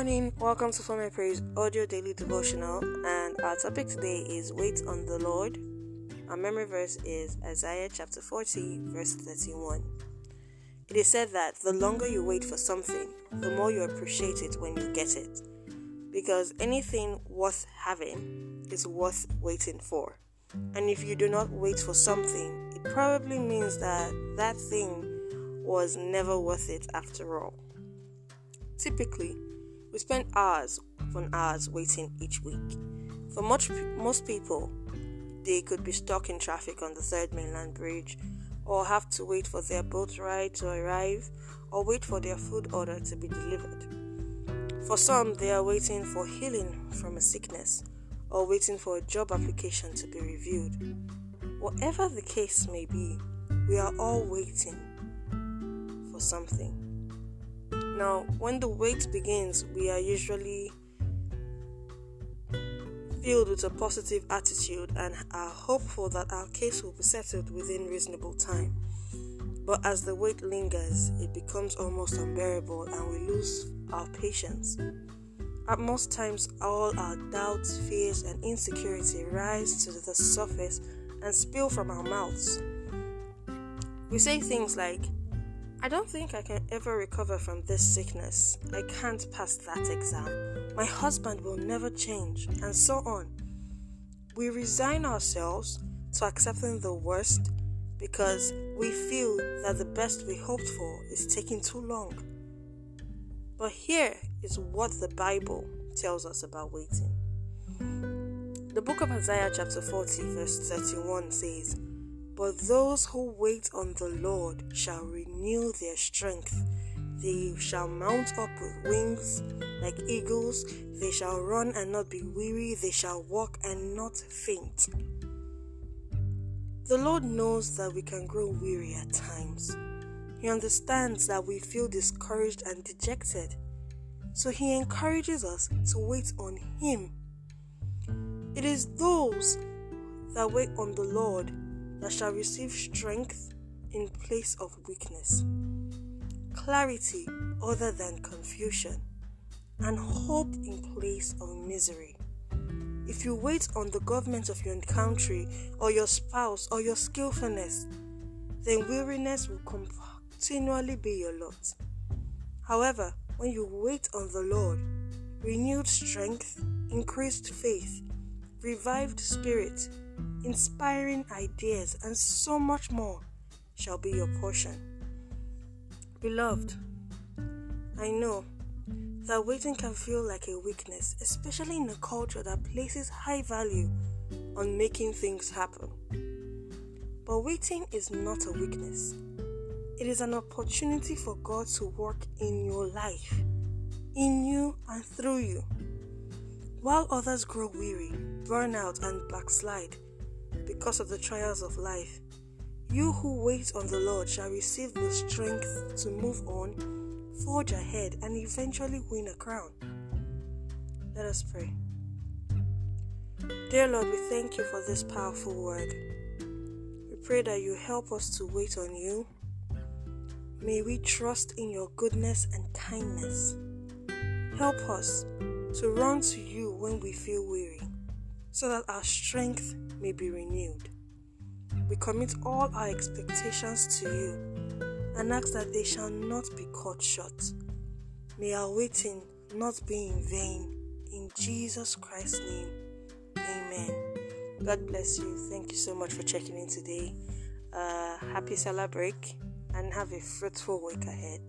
morning, welcome to For My Praise Audio Daily Devotional, and our topic today is Wait on the Lord. Our memory verse is Isaiah chapter 40, verse 31. It is said that the longer you wait for something, the more you appreciate it when you get it. Because anything worth having is worth waiting for. And if you do not wait for something, it probably means that that thing was never worth it after all. Typically, we spend hours upon hours waiting each week. For much, most people, they could be stuck in traffic on the third mainland bridge, or have to wait for their boat ride to arrive, or wait for their food order to be delivered. For some, they are waiting for healing from a sickness, or waiting for a job application to be reviewed. Whatever the case may be, we are all waiting for something. Now, when the wait begins, we are usually filled with a positive attitude and are hopeful that our case will be settled within reasonable time. But as the wait lingers, it becomes almost unbearable and we lose our patience. At most times, all our doubts, fears, and insecurity rise to the surface and spill from our mouths. We say things like, I don't think I can ever recover from this sickness. I can't pass that exam. My husband will never change, and so on. We resign ourselves to accepting the worst because we feel that the best we hoped for is taking too long. But here is what the Bible tells us about waiting. The book of Isaiah, chapter 40, verse 31 says, but those who wait on the Lord shall renew their strength. They shall mount up with wings like eagles. They shall run and not be weary. They shall walk and not faint. The Lord knows that we can grow weary at times. He understands that we feel discouraged and dejected. So He encourages us to wait on Him. It is those that wait on the Lord that shall receive strength in place of weakness, clarity other than confusion, and hope in place of misery. If you wait on the government of your country or your spouse or your skillfulness, then weariness will continually be your lot. However, when you wait on the Lord, renewed strength, increased faith, revived spirit, inspiring ideas, and so much more shall be your portion. Beloved, I know that waiting can feel like a weakness, especially in a culture that places high value on making things happen. But waiting is not a weakness, it is an opportunity for God to work in your life, in you, and through you. While others grow weary, burn out, and backslide, because of the trials of life. You who wait on the Lord shall receive the strength to move on, forge ahead, and eventually win a crown. Let us pray. Dear Lord, we thank you for this powerful word. We pray that you help us to wait on you. May we trust in your goodness and kindness. Help us to run to you when we feel weary so that our strength may be renewed. We commit all our expectations to you and ask that they shall not be cut short. May our waiting not be in vain. In Jesus Christ's name, amen. God bless you. Thank you so much for checking in today. Uh, happy Salah break and have a fruitful week ahead.